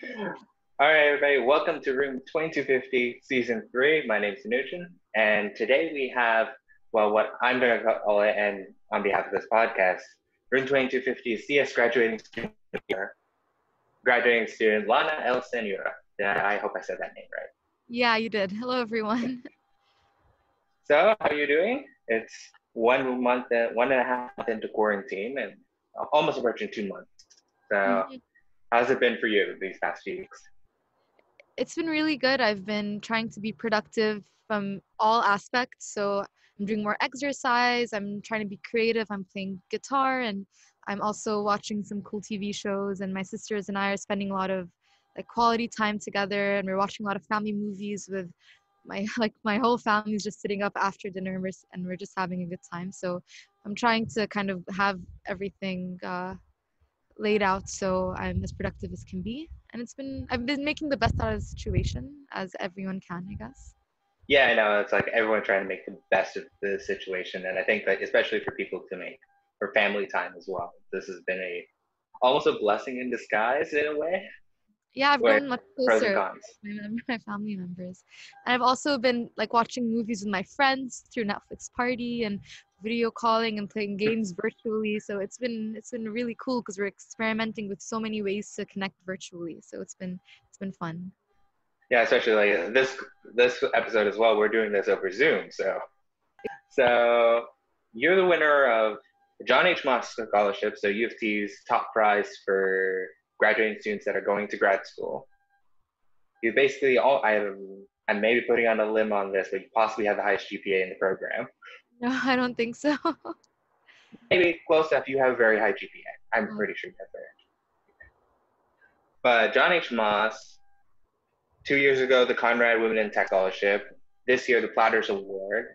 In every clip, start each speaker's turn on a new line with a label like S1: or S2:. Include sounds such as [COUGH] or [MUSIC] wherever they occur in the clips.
S1: All right, everybody, welcome to Room 2250, Season 3. My name is Nugent, and today we have, well, what I'm going to call it, and on behalf of this podcast, Room 2250 CS graduating student, graduating student Lana El Senora. I hope I said that name right.
S2: Yeah, you did. Hello, everyone.
S1: So, how are you doing? It's one month, and one and a half month into quarantine, and almost approaching two months. So, mm-hmm. How's it been for you these past few weeks?
S2: It's been really good. I've been trying to be productive from all aspects. So, I'm doing more exercise. I'm trying to be creative. I'm playing guitar, and I'm also watching some cool TV shows. And my sisters and I are spending a lot of like quality time together, and we're watching a lot of family movies with my [LAUGHS] like my whole family's just sitting up after dinner and we're, and we're just having a good time so i'm trying to kind of have everything uh, laid out so i'm as productive as can be and it's been i've been making the best out of the situation as everyone can i guess
S1: yeah i know it's like everyone trying to make the best of the situation and i think that especially for people to make for family time as well this has been a almost a blessing in disguise in a way
S2: yeah, I've grown much closer my, [LAUGHS] my family members. And I've also been like watching movies with my friends through Netflix party and video calling and playing games virtually. So it's been it's been really cool because we're experimenting with so many ways to connect virtually. So it's been it's been fun.
S1: Yeah, especially like this this episode as well. We're doing this over Zoom. So so you're the winner of the John H. Moss Scholarship, so U of T's top prize for graduating students that are going to grad school. You basically all I'm I'm maybe putting on a limb on this, but you possibly have the highest GPA in the program. [LAUGHS]
S2: No, I don't think so. [LAUGHS]
S1: maybe close enough. You have a very high GPA. I'm oh. pretty sure you have very high GPA. But John H. Moss, two years ago, the Conrad Women in Tech Scholarship. This year, the Platters Award,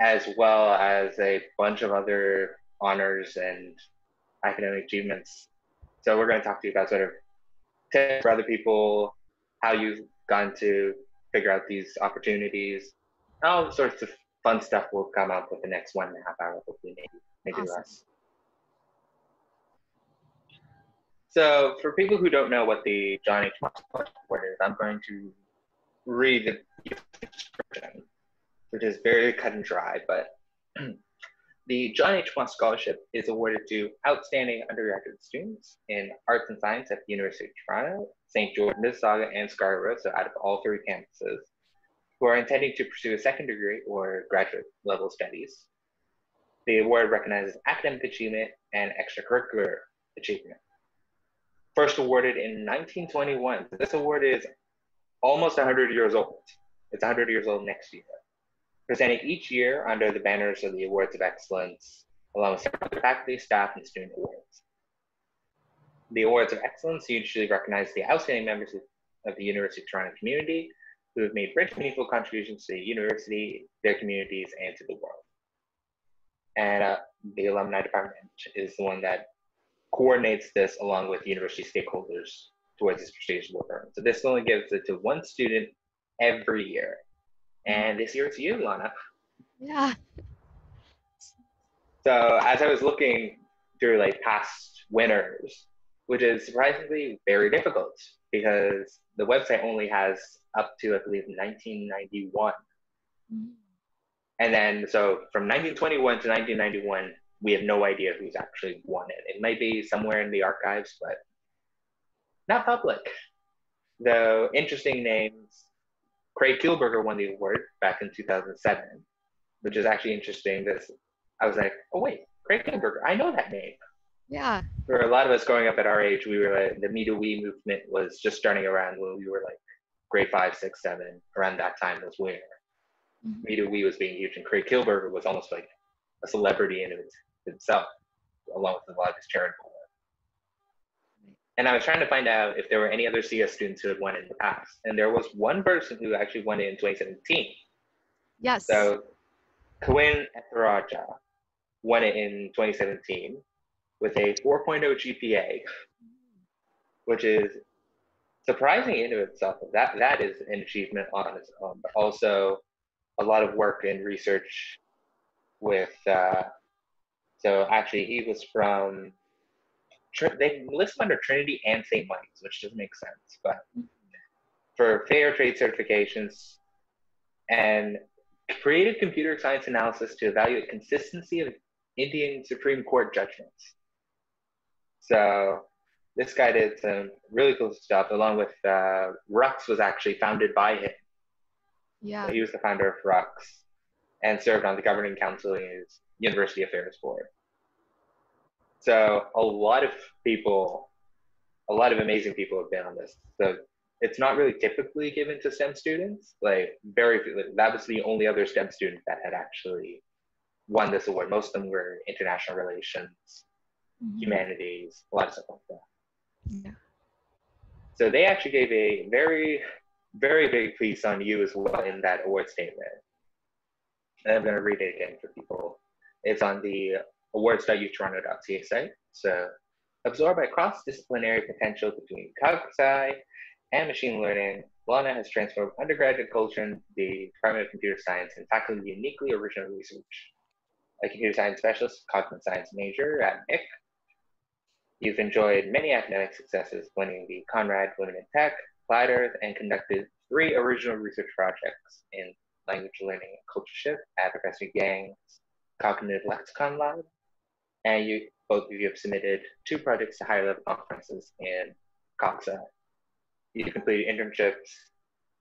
S1: as well as a bunch of other honors and academic achievements so we're going to talk to you about sort of tips for other people, how you've gone to figure out these opportunities, all sorts of fun stuff will come up with the next one and a half hour, hopefully maybe maybe awesome. less. So for people who don't know what the John H. Moss Award is, I'm going to read the description, which is very cut and dry, but [CLEARS THROAT] The John H. Moss Scholarship is awarded to outstanding undergraduate students in arts and science at the University of Toronto, St. George, Mississauga, and Scarborough, so out of all three campuses, who are intending to pursue a second degree or graduate level studies. The award recognizes academic achievement and extracurricular achievement. First awarded in 1921, this award is almost 100 years old. It's 100 years old next year presented each year under the banners of the Awards of Excellence, along with several faculty, staff, and student awards. The Awards of Excellence usually recognize the outstanding members of the University of Toronto community who have made rich, meaningful contributions to the university, their communities, and to the world. And uh, the alumni department is the one that coordinates this along with university stakeholders towards this prestigious award. So this only gives it to one student every year. And this year it's you, Lana.
S2: Yeah.
S1: So as I was looking through like past winners, which is surprisingly very difficult because the website only has up to I believe 1991. Mm-hmm. And then so from 1921 to 1991, we have no idea who's actually won it. It might be somewhere in the archives, but not public. Though interesting names Craig Kielburger won the award back in 2007, which is actually interesting. This I was like, oh wait, Craig Kielburger, I know that name.
S2: Yeah.
S1: For a lot of us growing up at our age, we were like, the Me to We movement was just starting around when we were like grade five, six, seven. Around that time was where mm-hmm. We was being huge, and Craig Kielburger was almost like a celebrity in itself, along with a lot of his charitable and I was trying to find out if there were any other CS students who had won in the past. And there was one person who actually won it in 2017.
S2: Yes.
S1: So Quinn Etharaja won it in 2017 with a 4.0 GPA, which is surprising in itself. That that is an achievement on its own, but also a lot of work and research with. Uh, so actually, he was from they list them under Trinity and St. Mike's, which doesn't make sense. But for fair trade certifications and created computer science analysis to evaluate consistency of Indian Supreme Court judgments. So this guy did some really cool stuff along with uh, Rux was actually founded by him.
S2: Yeah.
S1: So he was the founder of Rux and served on the governing council in his University Affairs Board. So a lot of people, a lot of amazing people have been on this. So it's not really typically given to STEM students. Like very few, that was the only other STEM student that had actually won this award. Most of them were international relations, mm-hmm. humanities, a lot of stuff like that. Yeah. So they actually gave a very, very big piece on you as well in that award statement. And I'm going to read it again for people. It's on the awards.utoronto.ca site. So absorbed by cross-disciplinary potential between cog sci and machine learning, Lana has transformed undergraduate culture in the Department of Computer Science and tackling uniquely original research. A computer science specialist, cognitive science major at MIC, you've enjoyed many academic successes, winning the Conrad Women in Tech, Earth, and conducted three original research projects in language learning and culture shift at Professor Yang's Cognitive Lexicon Lab. And you both of you have submitted two projects to higher level conferences in CogSci. You completed internships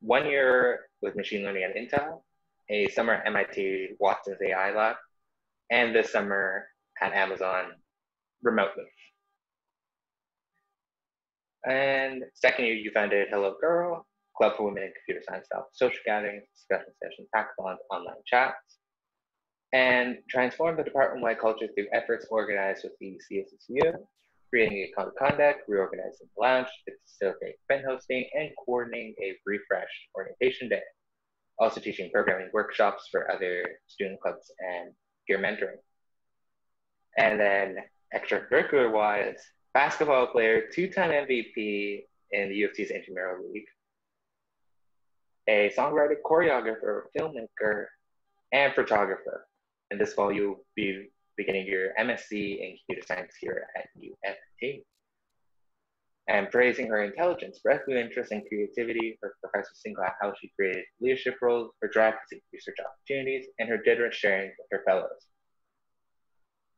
S1: one year with machine learning at Intel, a summer at MIT Watson's AI Lab, and this summer at Amazon remotely. And second year, you founded Hello Girl, Club for Women in Computer Science social gatherings, discussion sessions, hackathons, online chats, and transformed the department-wide culture through efforts organized with the CSSU, creating a code of conduct, reorganizing the lounge to facilitate event hosting, and coordinating a refreshed orientation day. Also teaching programming workshops for other student clubs and peer mentoring. And then extracurricular-wise, basketball player, two-time MVP in the U of T's intramural league, a songwriter, choreographer, filmmaker, and photographer. And this fall, you'll be beginning your MSc in computer science here at U of T. And praising her intelligence, breadth of interest, and creativity, her professor singled out how she created leadership roles her drive to seek research opportunities, and her generous sharing with her fellows.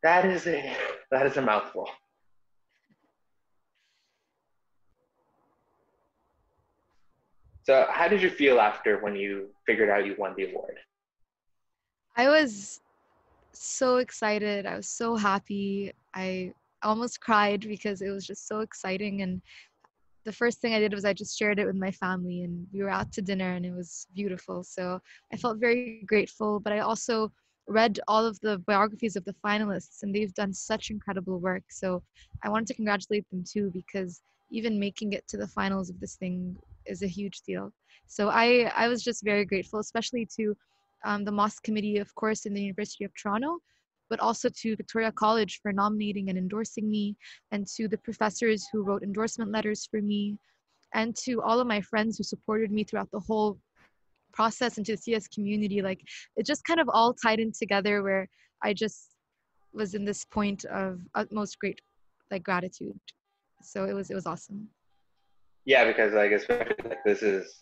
S1: That is a that is a mouthful. So, how did you feel after when you figured out you won the award?
S2: I was so excited. I was so happy. I almost cried because it was just so exciting. And the first thing I did was I just shared it with my family, and we were out to dinner, and it was beautiful. So I felt very grateful. But I also read all of the biographies of the finalists, and they've done such incredible work. So I wanted to congratulate them too because even making it to the finals of this thing is a huge deal. So I, I was just very grateful, especially to um, the Moss committee, of course, in the University of Toronto, but also to Victoria College for nominating and endorsing me, and to the professors who wrote endorsement letters for me, and to all of my friends who supported me throughout the whole process, and to the CS community. Like it just kind of all tied in together where I just was in this point of utmost great like gratitude. So it was it was awesome.
S1: Yeah, because like especially like this is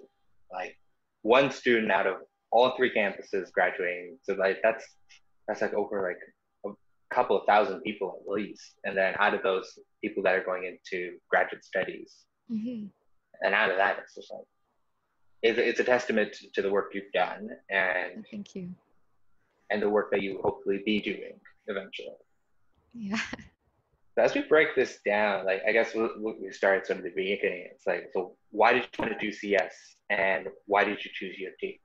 S1: like one student out of all three campuses graduating. So like that's that's like over like a couple of thousand people at least, and then out of those people that are going into graduate studies, mm-hmm. and out of that, it's just like it's, it's a testament to the work you've done and
S2: thank you
S1: and the work that you hopefully be doing eventually.
S2: Yeah. [LAUGHS]
S1: So as we break this down, like I guess we, we started sort of the beginning. It's like, so why did you want to do CS, and why did you choose U of T?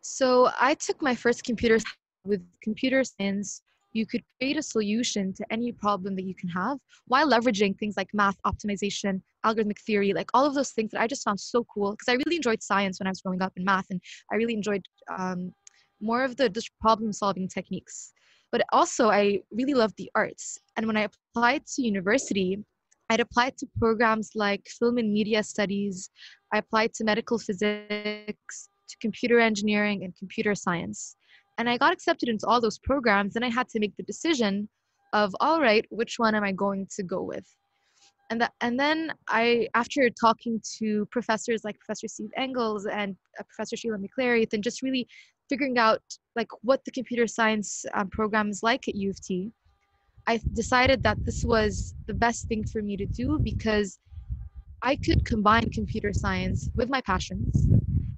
S2: So I took my first computer with computer science. You could create a solution to any problem that you can have while leveraging things like math optimization, algorithmic theory, like all of those things that I just found so cool because I really enjoyed science when I was growing up in math, and I really enjoyed um, more of the just problem solving techniques. But also, I really love the arts. And when I applied to university, I'd applied to programs like film and media studies. I applied to medical physics, to computer engineering, and computer science. And I got accepted into all those programs. And I had to make the decision of all right, which one am I going to go with? And that, and then I, after talking to professors like Professor Steve Engels and uh, Professor Sheila McIlraith, and just really figuring out like what the computer science um, program is like at U of T, I decided that this was the best thing for me to do because I could combine computer science with my passions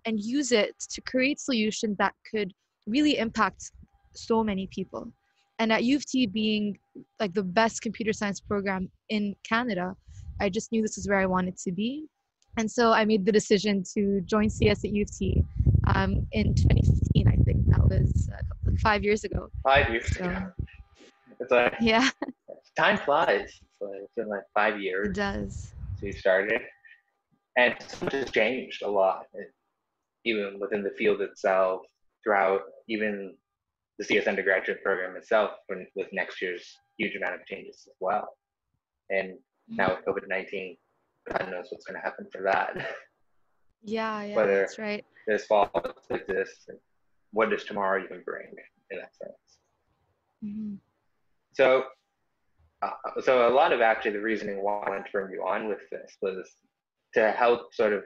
S2: and use it to create solutions that could really impact so many people. And at U of T being like the best computer science program in Canada, I just knew this is where I wanted to be. And so I made the decision to join CS at U of T um, in 2015, I think that was five years ago.
S1: Five years so, ago. It's like,
S2: yeah.
S1: Time flies. It's, like, it's been like five years.
S2: It does.
S1: Since we started. And so much has changed a lot, even within the field itself, throughout even the CS undergraduate program itself, with next year's huge amount of changes as well. And mm-hmm. now with COVID 19, God knows what's going to happen for that.
S2: Yeah, yeah, Whether that's right.
S1: This fall exists, what does tomorrow even bring in that sense? Mm-hmm. So, uh, so a lot of actually the reasoning why I wanted to bring you on with this was to help sort of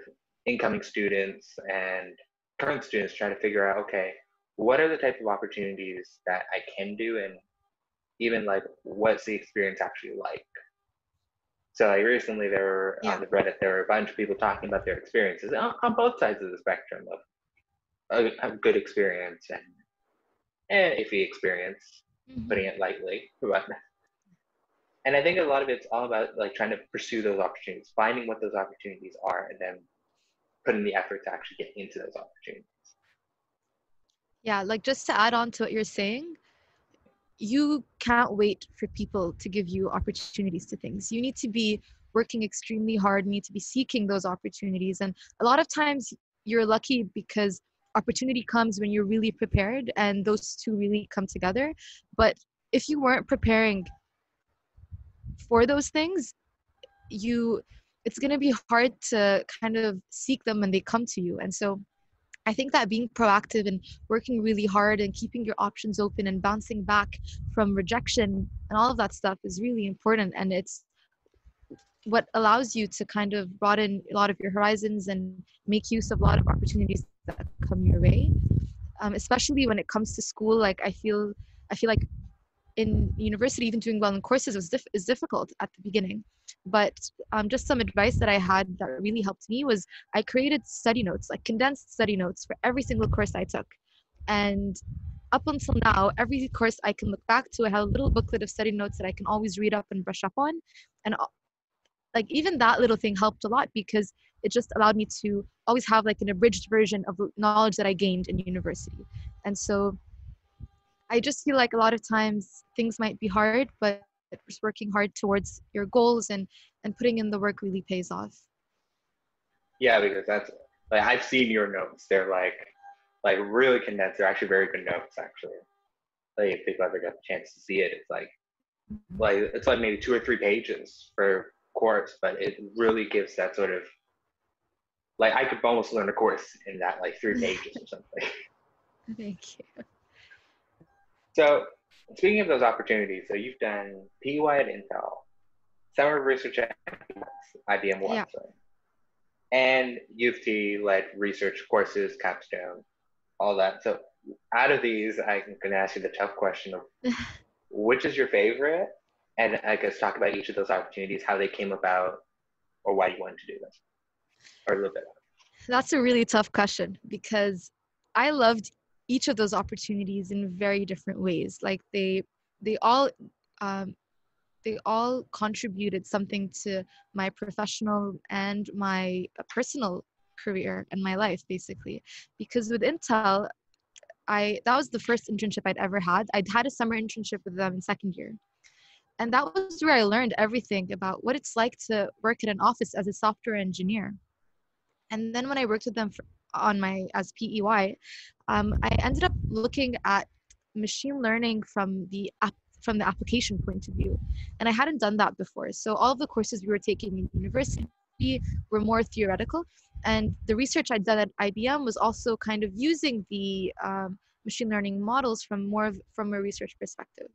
S1: incoming students and current students try to figure out, okay, what are the type of opportunities that I can do, and even like what's the experience actually like? So like recently there were yeah. on the Reddit there were a bunch of people talking about their experiences on, on both sides of the spectrum of a, a good experience and an iffy experience mm-hmm. putting it lightly. But, [LAUGHS] and I think a lot of it's all about like trying to pursue those opportunities, finding what those opportunities are, and then putting the effort to actually get into those opportunities.
S2: Yeah, like just to add on to what you're saying, you can't wait for people to give you opportunities to things. You need to be working extremely hard, you need to be seeking those opportunities. And a lot of times you're lucky because opportunity comes when you're really prepared and those two really come together. But if you weren't preparing for those things you it's going to be hard to kind of seek them when they come to you. And so i think that being proactive and working really hard and keeping your options open and bouncing back from rejection and all of that stuff is really important. And it's what allows you to kind of broaden a lot of your horizons and make use of a lot of opportunities that come your way. Um, especially when it comes to school like i feel i feel like in university even doing well in courses was is difficult at the beginning. But um, just some advice that i had that really helped me was i created study notes like condensed study notes for every single course i took. And up until now every course i can look back to i have a little booklet of study notes that i can always read up and brush up on. And like even that little thing helped a lot because it just allowed me to always have like an abridged version of knowledge that I gained in university. And so I just feel like a lot of times things might be hard, but just working hard towards your goals and and putting in the work really pays off.
S1: Yeah, because that's like I've seen your notes. They're like like really condensed. They're actually very good notes actually. Like if people ever get the chance to see it, it's like mm-hmm. like it's like maybe two or three pages for course, but it really gives that sort of like I could almost learn a course in that like three [LAUGHS] pages or something.
S2: Thank you.
S1: So speaking of those opportunities, so you've done PEY at Intel, summer research at IBM Watson, yeah. and U of T led research courses, capstone, all that. So out of these, I can ask you the tough question of [LAUGHS] which is your favorite and I guess talk about each of those opportunities, how they came about, or why you wanted to do this, or a little bit.
S2: That's a really tough question because I loved each of those opportunities in very different ways. Like they, they all, um, they all contributed something to my professional and my personal career and my life, basically. Because with Intel, I that was the first internship I'd ever had. I'd had a summer internship with them in second year and that was where I learned everything about what it's like to work in an office as a software engineer. And then when I worked with them for, on my as PEY, um, I ended up looking at machine learning from the app from the application point of view, and I hadn't done that before. So all of the courses we were taking in university were more theoretical, and the research I'd done at IBM was also kind of using the um, machine learning models from more of from a research perspective.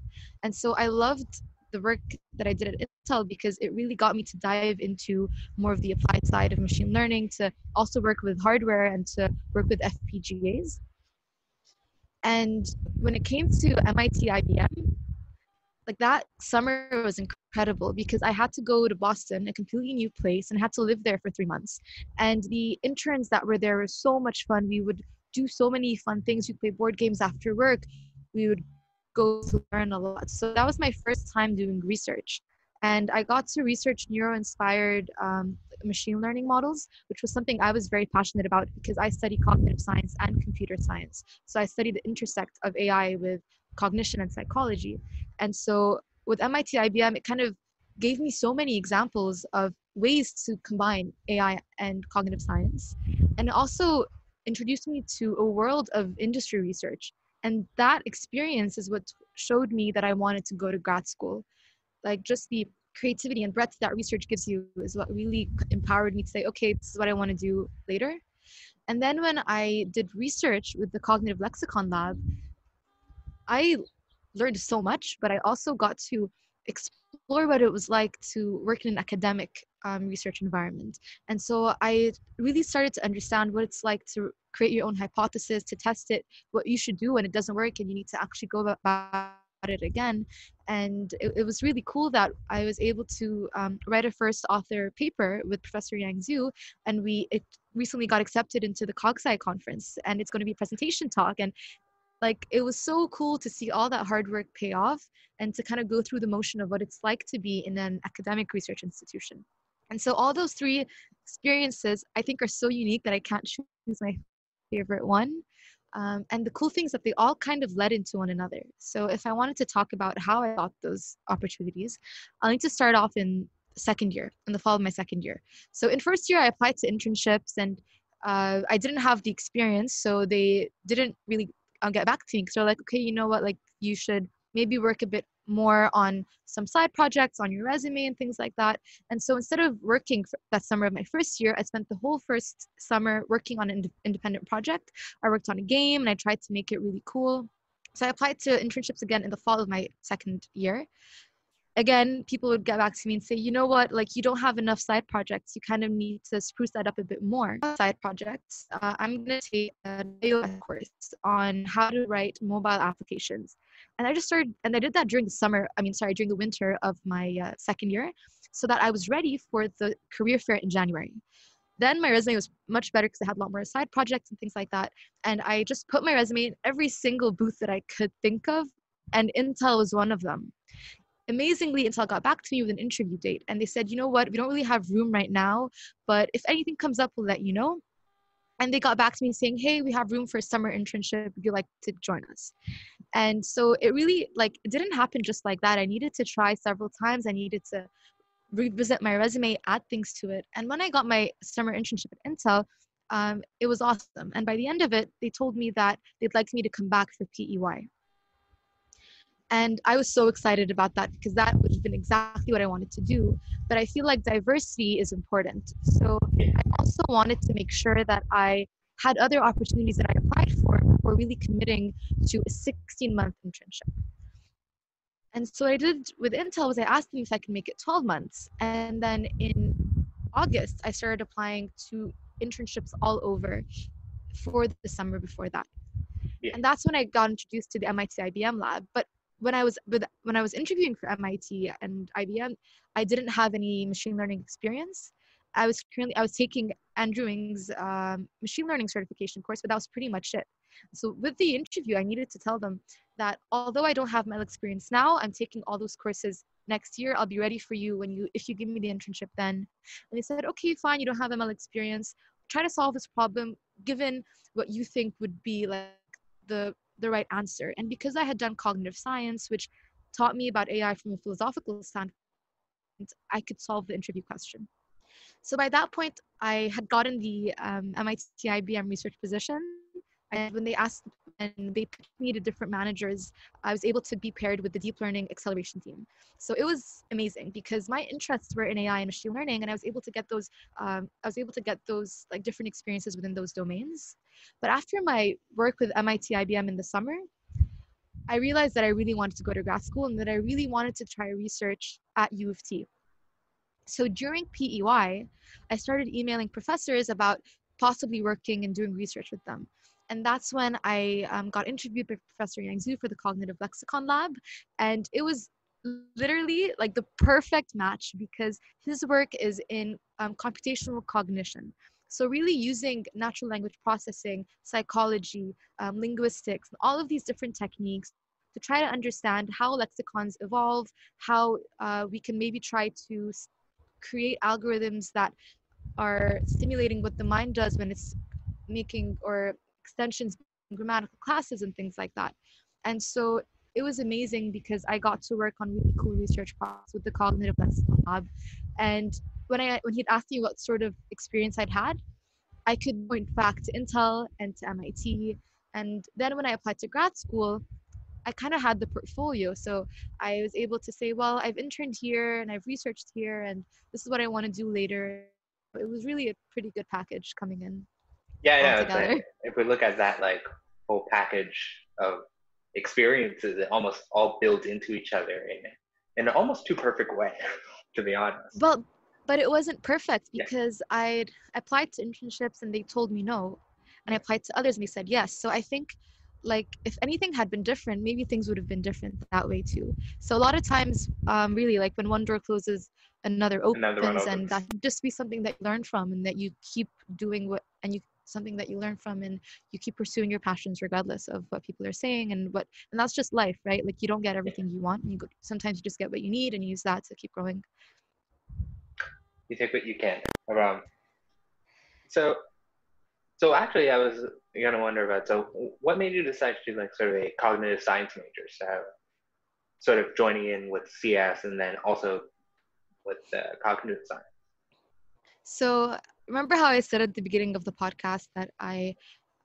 S2: And so I loved the work that I did at Intel because it really got me to dive into more of the applied side of machine learning, to also work with hardware and to work with FPGAs. And when it came to MIT IBM, like that summer was incredible because I had to go to Boston, a completely new place, and had to live there for three months. And the interns that were there were so much fun. We would do so many fun things. We'd play board games after work. We would go to learn a lot. So that was my first time doing research. And I got to research neuro inspired um, machine learning models, which was something I was very passionate about because I study cognitive science and computer science. So I study the intersect of AI with cognition and psychology. And so with MIT IBM, it kind of gave me so many examples of ways to combine AI and cognitive science. And also introduced me to a world of industry research and that experience is what showed me that i wanted to go to grad school. Like just the creativity and breadth that research gives you is what really empowered me to say okay this is what i want to do later. And then when i did research with the cognitive lexicon lab i learned so much but i also got to explore what it was like to work in an academic um, research environment. And so I really started to understand what it's like to create your own hypothesis, to test it, what you should do when it doesn't work, and you need to actually go about it again. And it, it was really cool that I was able to um, write a first author paper with Professor Yang Xu, and we it recently got accepted into the CogSci conference, and it's going to be a presentation talk. And like it was so cool to see all that hard work pay off and to kind of go through the motion of what it's like to be in an academic research institution. And so all those three experiences I think are so unique that I can't choose my favorite one. Um, and the cool things that they all kind of led into one another. So if I wanted to talk about how I got those opportunities, I'll need to start off in second year, in the fall of my second year. So in first year, I applied to internships and uh, I didn't have the experience, so they didn't really uh, get back to me because they're like, okay, you know what, like you should maybe work a bit more on some side projects on your resume and things like that. And so instead of working that summer of my first year, I spent the whole first summer working on an ind- independent project. I worked on a game and I tried to make it really cool. So I applied to internships again in the fall of my second year. Again, people would get back to me and say, you know what, like you don't have enough side projects. You kind of need to spruce that up a bit more. Side projects. Uh, I'm going to take an iOS course on how to write mobile applications and i just started and i did that during the summer i mean sorry during the winter of my uh, second year so that i was ready for the career fair in january then my resume was much better because i had a lot more side projects and things like that and i just put my resume in every single booth that i could think of and intel was one of them amazingly intel got back to me with an interview date. And they said you know what? We don't really have room right now but if anything comes up we'll let you know. And they got back to me saying hey we have room for a summer internship. Would you like to join us? And so it really like it didn't happen just like that. I needed to try several times. I needed to revisit my resume add things to it. And when i got my summer internship at intel um, it was awesome. And by the end of it they told me that they'd like me to come back for pey and I was so excited about that because that would have been exactly what I wanted to do. But I feel like diversity is important. So I also wanted to make sure that I had other opportunities that I applied for before really committing to a 16 month internship. And so what I did with Intel was I asked them if I could make it 12 months. And then in August, I started applying to internships all over for the summer before that. Yeah. And that's when I got introduced to the MIT IBM lab. But when I was with when I was interviewing for MIT and IBM, I didn't have any machine learning experience. I was currently I was taking Andrew Ng's um, machine learning certification course, but that was pretty much it. So with the interview, I needed to tell them that although I don't have ML experience now, I'm taking all those courses next year. I'll be ready for you when you if you give me the internship then. And they said, okay, fine, you don't have ML experience. Try to solve this problem given what you think would be like the the right answer. And because I had done cognitive science, which taught me about AI from a philosophical standpoint, I could solve the interview question. So by that point, I had gotten the um, MIT IBM research position. And when they asked and they picked me to different managers. I was able to be paired with the deep learning acceleration team. So it was amazing because my interests were in AI and machine learning, and I was able to get those. Um, I was able to get those like different experiences within those domains. But after my work with MIT IBM in the summer, I realized that I really wanted to go to grad school and that I really wanted to try research at U of T. So during PEY, I started emailing professors about possibly working and doing research with them. And that's when I um, got interviewed by Professor Yang Xu for the Cognitive Lexicon Lab. And it was literally like the perfect match because his work is in um, computational cognition. So, really using natural language processing, psychology, um, linguistics, and all of these different techniques to try to understand how lexicons evolve, how uh, we can maybe try to create algorithms that are stimulating what the mind does when it's making or extensions grammatical classes and things like that. And so it was amazing because I got to work on really cool research projects with the Cognitive Lexicon Lab. And when I when he'd asked me what sort of experience I'd had, I could point back to Intel and to MIT. And then when I applied to grad school, I kind of had the portfolio. So I was able to say, well, I've interned here and I've researched here, and this is what I want to do later. It was really a pretty good package coming in.
S1: Yeah, yeah. if we look at that like whole package of experiences, it almost all builds into each other in in an almost too perfect way, [LAUGHS] to be honest.
S2: Well, but it wasn't perfect because yeah. I'd applied to internships and they told me no, and I applied to others and they said yes. So I think like if anything had been different maybe things would have been different that way too so a lot of times um, really like when one door closes another opens, another opens. and that just be something that you learn from and that you keep doing what and you something that you learn from and you keep pursuing your passions regardless of what people are saying and what and that's just life right like you don't get everything you want and you go, sometimes you just get what you need and you use that to keep growing
S1: you take what you can around so so actually, I was gonna wonder about so what made you decide to do like sort of a cognitive science major? So sort of joining in with CS and then also with uh, cognitive science.
S2: So remember how I said at the beginning of the podcast that I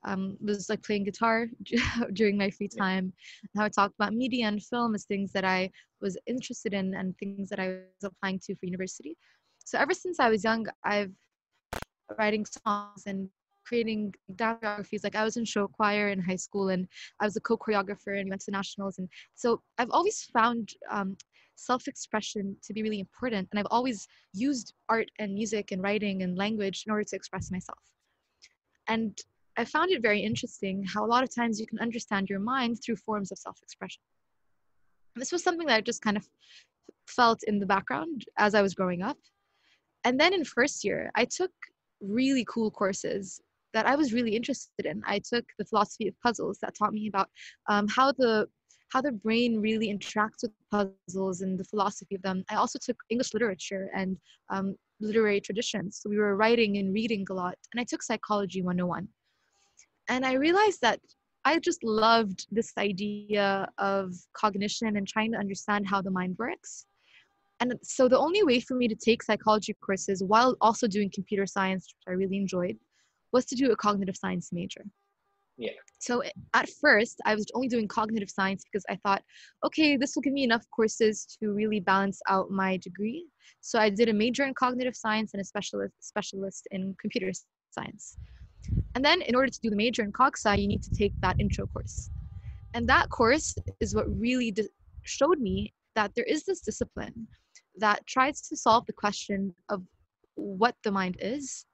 S2: um, was like playing guitar [LAUGHS] during my free time, and how I talked about media and film as things that I was interested in and things that I was applying to for university. So ever since I was young, I've writing songs and creating dance choreographies. Like I was in show choir in high school and I was a co-choreographer and went to nationals. And so I've always found um, self-expression to be really important. And I've always used art and music and writing and language in order to express myself. And I found it very interesting how a lot of times you can understand your mind through forms of self-expression. This was something that I just kind of felt in the background as I was growing up. And then in first year, I took really cool courses that I was really interested in. I took the philosophy of puzzles that taught me about um, how the how the brain really interacts with puzzles and the philosophy of them. I also took English literature and um, literary traditions. So we were writing and reading a lot. And I took Psychology 101. And I realized that I just loved this idea of cognition and trying to understand how the mind works. And so the only way for me to take psychology courses while also doing computer science, which I really enjoyed, was to do a cognitive science major.
S1: Yeah.
S2: So eh, at first, I was only doing cognitive science because I thought, okay, this will give me enough courses to really balance out my degree. So I did a major in cognitive science and a specialist specialist in computer science. And then in order to do the major in cog sci, you need to take that intro course. And that course is what really showed me that there is this discipline that tries to solve the question of what the mind is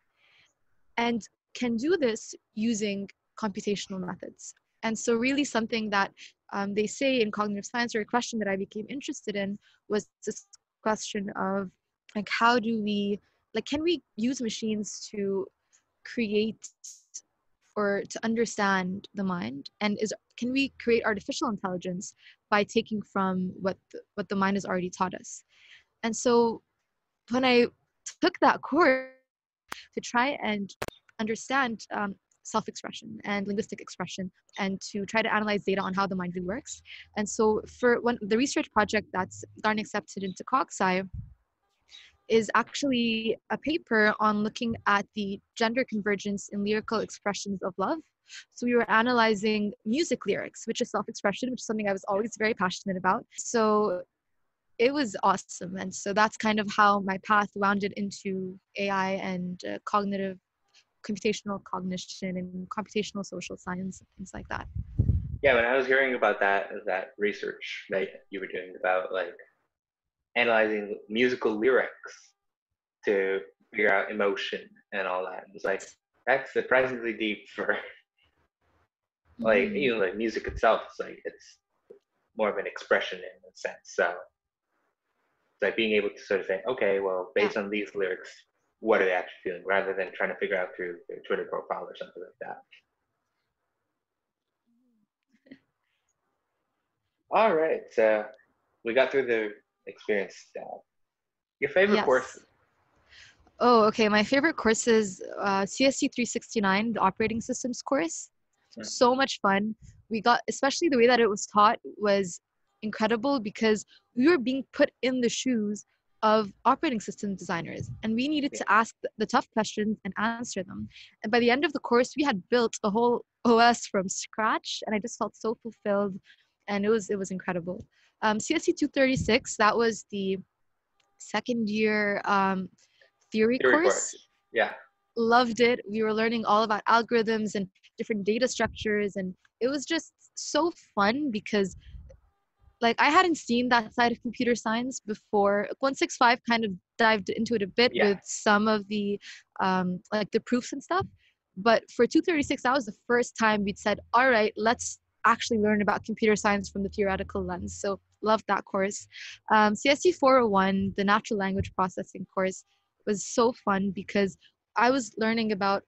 S2: and can do this using computational methods. And so, really, something that um, they say in cognitive science, or a question that I became interested in, was this question of like, how do we, like, can we use machines to create or to understand the mind? And is can we create artificial intelligence by taking from what the, what the mind has already taught us? And so, when I took that course to try and understand um, self-expression and linguistic expression and to try to analyze data on how the mind really works. And so for one, the research project that's gotten accepted into CogSci is actually a paper on looking at the gender convergence in lyrical expressions of love So we were analyzing music lyrics, which is self-expression, which is something I was always very passionate about. So it was awesome, and so that's kind of how my path wounded into AI and uh, cognitive, computational cognition and computational social science, and things like that.
S1: Yeah, when I was hearing about that that research that you were doing about like analyzing musical lyrics to figure out emotion and all that. It's like that's surprisingly deep for [LAUGHS] like mm-hmm. even like music itself. It's like it's more of an expression in a sense. So like being able to sort of say, okay, well, based yeah. on these lyrics, what are they actually feeling, rather than trying to figure out through their Twitter profile or something like that. [LAUGHS] All right, so we got through the experience stuff. Your favorite yes. course
S2: Oh, okay. My favorite course is uh, CSC 369, the operating systems course. Yeah. So much fun. We got, especially the way that it was taught was incredible because we were being put in the shoes of operating system designers and we needed to ask the tough questions and answer them. And by the end of the course, we had built a whole OS from scratch and I just felt so fulfilled and it was it was incredible. Um, CSC 236, that was the second year um, theory, theory course. course.
S1: Yeah.
S2: Loved it. We were learning all about algorithms and different data structures. And it was just so fun because like I hadn't seen that side of computer science before. 165 kind of dived into it a bit yeah. with some of the um, like the proofs and stuff. But for 236, that was the first time we'd said, all right, let's actually learn about computer science from the theoretical lens. So loved that course. Um, CSC 401, the natural language processing course, was so fun because I was learning about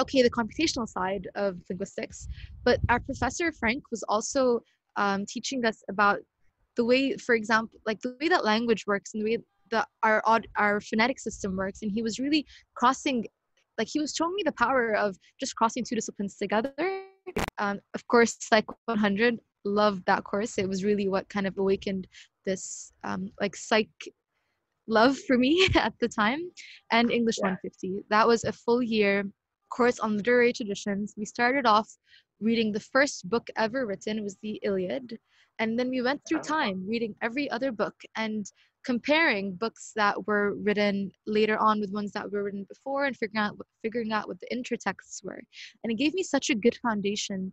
S2: okay the computational side of linguistics, but our professor Frank was also um, teaching us about the way, for example, like the way that language works and the way that our our phonetic system works, and he was really crossing, like he was showing me the power of just crossing two disciplines together. Um, of course, Psych 100 loved that course. It was really what kind of awakened this um, like psych love for me [LAUGHS] at the time, and English yeah. 150. That was a full year course on literary traditions. We started off reading the first book ever written was the Iliad, and then we went through time reading every other book and comparing books that were written later on with ones that were written before and figuring out figuring out what the intertexts were. And it gave me such a good foundation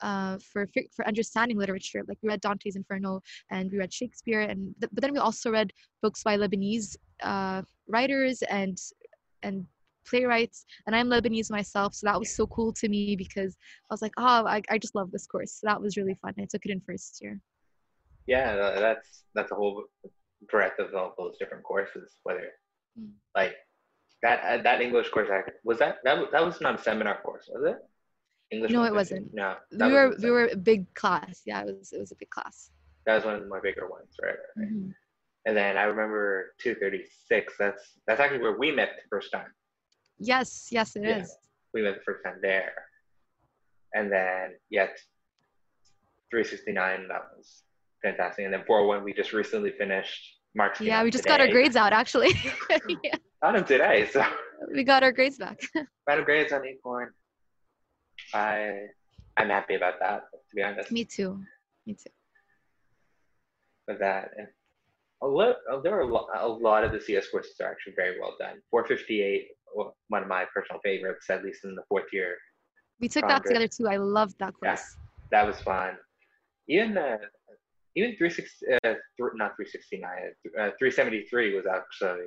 S2: uh, for for understanding literature. Like we read Dante's Inferno and we read Shakespeare, and th- but then we also read books by Lebanese uh, writers and and playwrights. And I'm Lebanese myself, so that was so cool to me because I was like, oh, I, I just love this course. So that was really fun. I took it in first year.
S1: Yeah, that's that's a whole breadth of all those different courses. Whether mm. like that uh, that English course, I, was that that that was not a seminar course, was it?
S2: English. No, it wasn't.
S1: No,
S2: we were we were a big class. Yeah, it was it was a big class.
S1: That was one of my bigger ones, right? right. Mm-hmm. And then I remember 236. That's that's actually where we met the first time.
S2: Yes, yes, it yeah, is.
S1: We went the first time there, and then yet 369. That was fantastic. And then 401, we just recently finished. March.
S2: Yeah, we just today. got our grades out actually. [LAUGHS]
S1: yeah. Got them today, so.
S2: We got our grades back. [LAUGHS]
S1: got our grades on Acorn. I I'm happy about that. To be honest.
S2: Me too. Me too.
S1: With that, and a lot, there are a lot, a lot of the CS courses are actually very well done. 458, one of my personal favorites, at least in the fourth year.
S2: We took that together too. I loved that course.
S1: Yeah, that was fun. Even uh, even 360, uh, th- not 369, uh, 373 was actually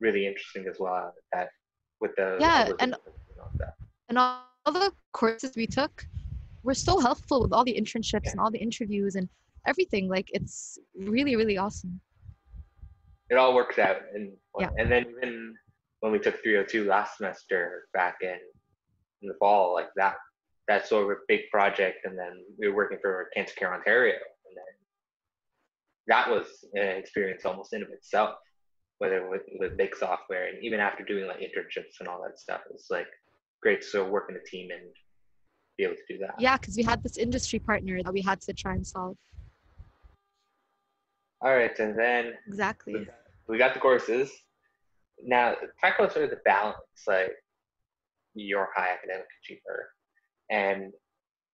S1: really interesting as well. That with the
S2: yeah, and and all the courses we took were so helpful with all the internships yeah. and all the interviews and everything. Like it's really, really awesome.
S1: It all works out. And yeah. and then even when we took 302 last semester back in in the fall, like that that's sort of a big project and then we were working for Cancer Care Ontario and then that was an experience almost in of itself, whether with, with big software and even after doing like internships and all that stuff, it's like great to work in a team and be able to do that.
S2: Yeah, because we had this industry partner that we had to try and solve.
S1: All right, and then
S2: exactly
S1: we got the courses. Now, talk about sort of the balance, like your high academic achiever, And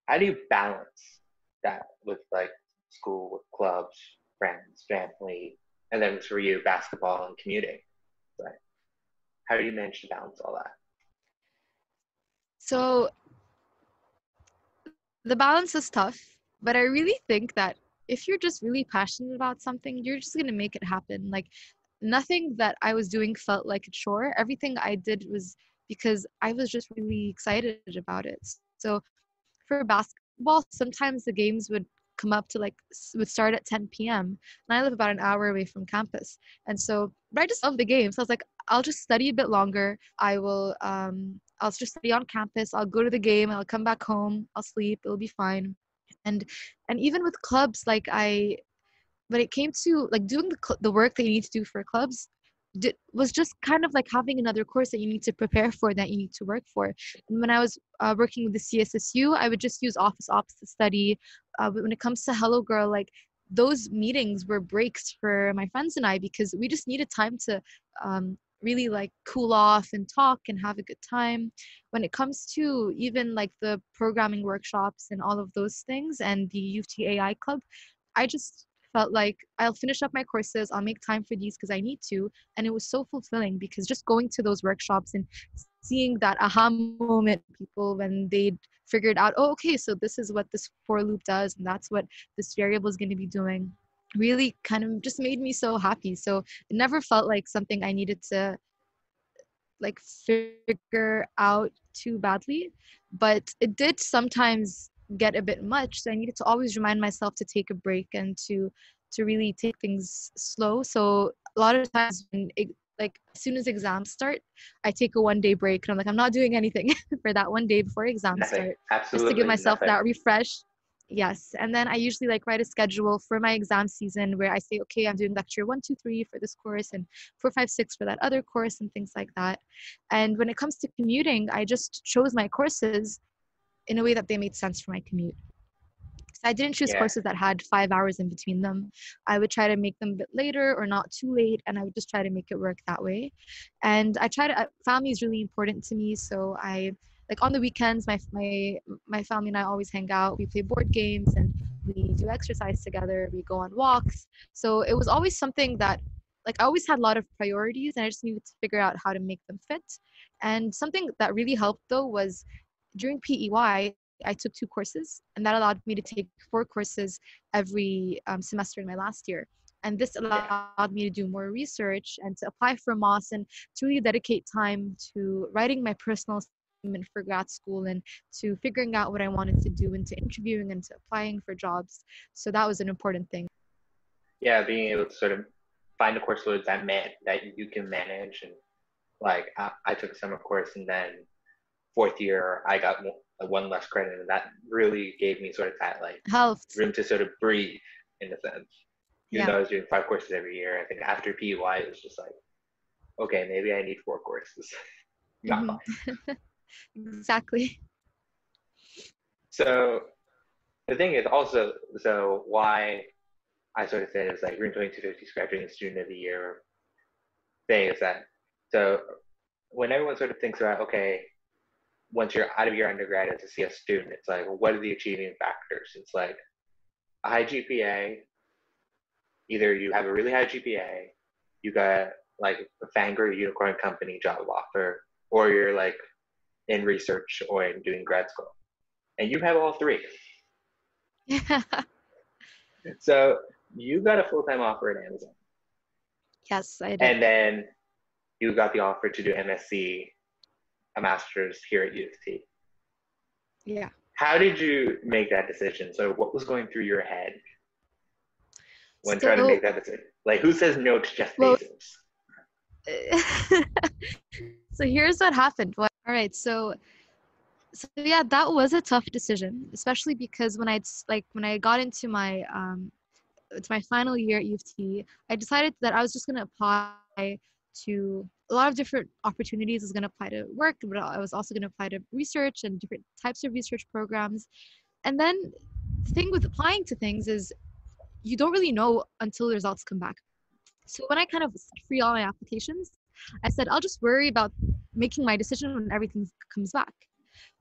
S1: how do you balance that with like school, with clubs, friends, family, and then for you, basketball and commuting? Right. How do you manage to balance all that?
S2: So the balance is tough, but I really think that if you're just really passionate about something, you're just going to make it happen. Like nothing that I was doing felt like a chore. Everything I did was because I was just really excited about it. So for basketball, sometimes the games would come up to like would start at 10 p.m. and I live about an hour away from campus. And so, but I just love the game. So I was like, I'll just study a bit longer. I will um I'll just study on campus. I'll go to the game. I'll come back home. I'll sleep. It'll be fine. And and even with clubs, like I, when it came to like doing the cl- the work that you need to do for clubs, did, was just kind of like having another course that you need to prepare for that you need to work for. And when I was uh, working with the CSSU, I would just use Office Ops to study. Uh, when it comes to Hello Girl, like those meetings were breaks for my friends and I because we just needed time to um, really like cool off and talk and have a good time. When it comes to even like the programming workshops and all of those things and the U AI club, I just felt like I'll finish up my courses, I'll make time for these because I need to. And it was so fulfilling because just going to those workshops and seeing that aha moment people when they'd figured out, oh, okay, so this is what this for loop does, and that's what this variable is going to be doing really kind of just made me so happy. So it never felt like something I needed to like figure out too badly, but it did sometimes get a bit much. So I needed to always remind myself to take a break and to to really take things slow. So a lot of times when it, like as soon as exams start, I take a one day break and I'm like I'm not doing anything [LAUGHS] for that one day before exams
S1: nothing.
S2: start.
S1: Absolutely
S2: just to give myself
S1: nothing.
S2: that refresh Yes. And then I usually like write a schedule for my exam season where I say, okay, I'm doing lecture one, two, three for this course and four, five, six for that other course and things like that. And when it comes to commuting, I just chose my courses in a way that they made sense for my commute. So I didn't choose
S1: Yeah.
S2: courses that had five hours in between them. I would try to make them a bit later or not too late, and I would just try to make it work that way. And I try to, uh, family is really important to me. So I, like on the weekends my my my family and I always hang out. We play board games and we do exercise together. We go on walks. So it was always something that like I always had a lot of priorities and I just needed to figure out how to make them fit. And something that really helped though was during PEY I took two courses and that allowed me to take four courses every um, semester in my last year. And this allowed me to do more research and to apply for Moss and to really dedicate time to writing my personal statement for grad school and to figuring out what I wanted to do and to interviewing and to applying for jobs. So that was an important thing.
S1: yeah, being able to sort of find a course load that man that you can manage and like I, I took a summer course and then fourth year I got one less credit and that really gave me sort of that like
S2: Helped.
S1: room to sort of breathe in a sense. Even
S2: Yeah.
S1: though I was doing five courses every year, I think after PEY it was just like, okay, maybe I need four courses. [LAUGHS] Not
S2: Mhm.
S1: five. [LAUGHS]
S2: Exactly.
S1: So the thing is also so why I sort of said is like Room 2250 graduating student of the year thing is that so when everyone sort of thinks about okay once you're out of your undergrad as a CS student it's like what are the achieving factors? It's like a high GPA either you have a really high GPA you got like a FAANG or unicorn company job offer or you're like in research or in doing grad school. And you have all three. [LAUGHS] So you got a full-time offer at Amazon,
S2: yes, I did.
S1: and then you got the offer to do MSc, a master's here at U of T.
S2: yeah.
S1: How did you make that decision? So what was going through your head when trying to make that decision? Like who says no to Jeff
S2: Well-
S1: Bezos? [LAUGHS]
S2: so here's what happened. All right, so so yeah, that was a tough decision, especially because when I'd like when I got into my um it's my final year at U of T, I decided that I was just gonna apply to a lot of different opportunities. is gonna apply to work, but I was also gonna apply to research and different types of research programs. And then the thing with applying to things is you don't really know until the results come back. So when I kind of free all my applications, I said I'll just worry about making my decision when everything comes back.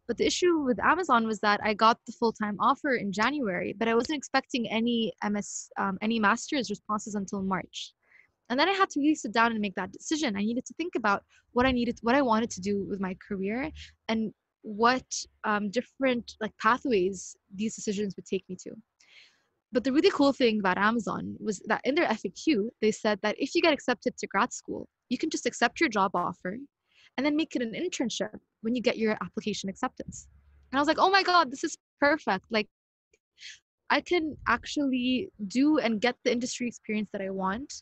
S2: But the issue with Amazon was that I got the full time offer in January, but I wasn't expecting any MS, um, any master's responses until March. And then I had to really sit down and make that decision. I needed to think about what I needed, what I wanted to do with my career, and what um, different like pathways these decisions would take me to. But the really cool thing about Amazon was that in their FAQ, they said that if you get accepted to grad school, you can just accept your job offer and then make it an internship when you get your application acceptance. And I was like, oh my God, this is perfect. Like, I can actually do and get the industry experience that I want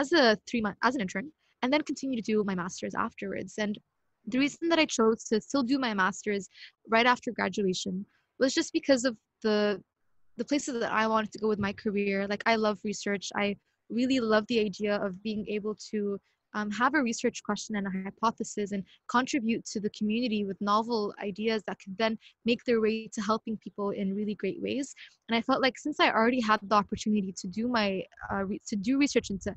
S2: as a three month as an intern and then continue to do my master's afterwards. And the reason that I chose to still do my master's right after graduation was just because of the the places that I wanted to go with my career. Like I love research. I really love the idea of being able to um, have a research question and a hypothesis and contribute to the community with novel ideas that could then make their way to helping people in really great ways. And I felt like since I already had the opportunity to do my uh, re- to do research and to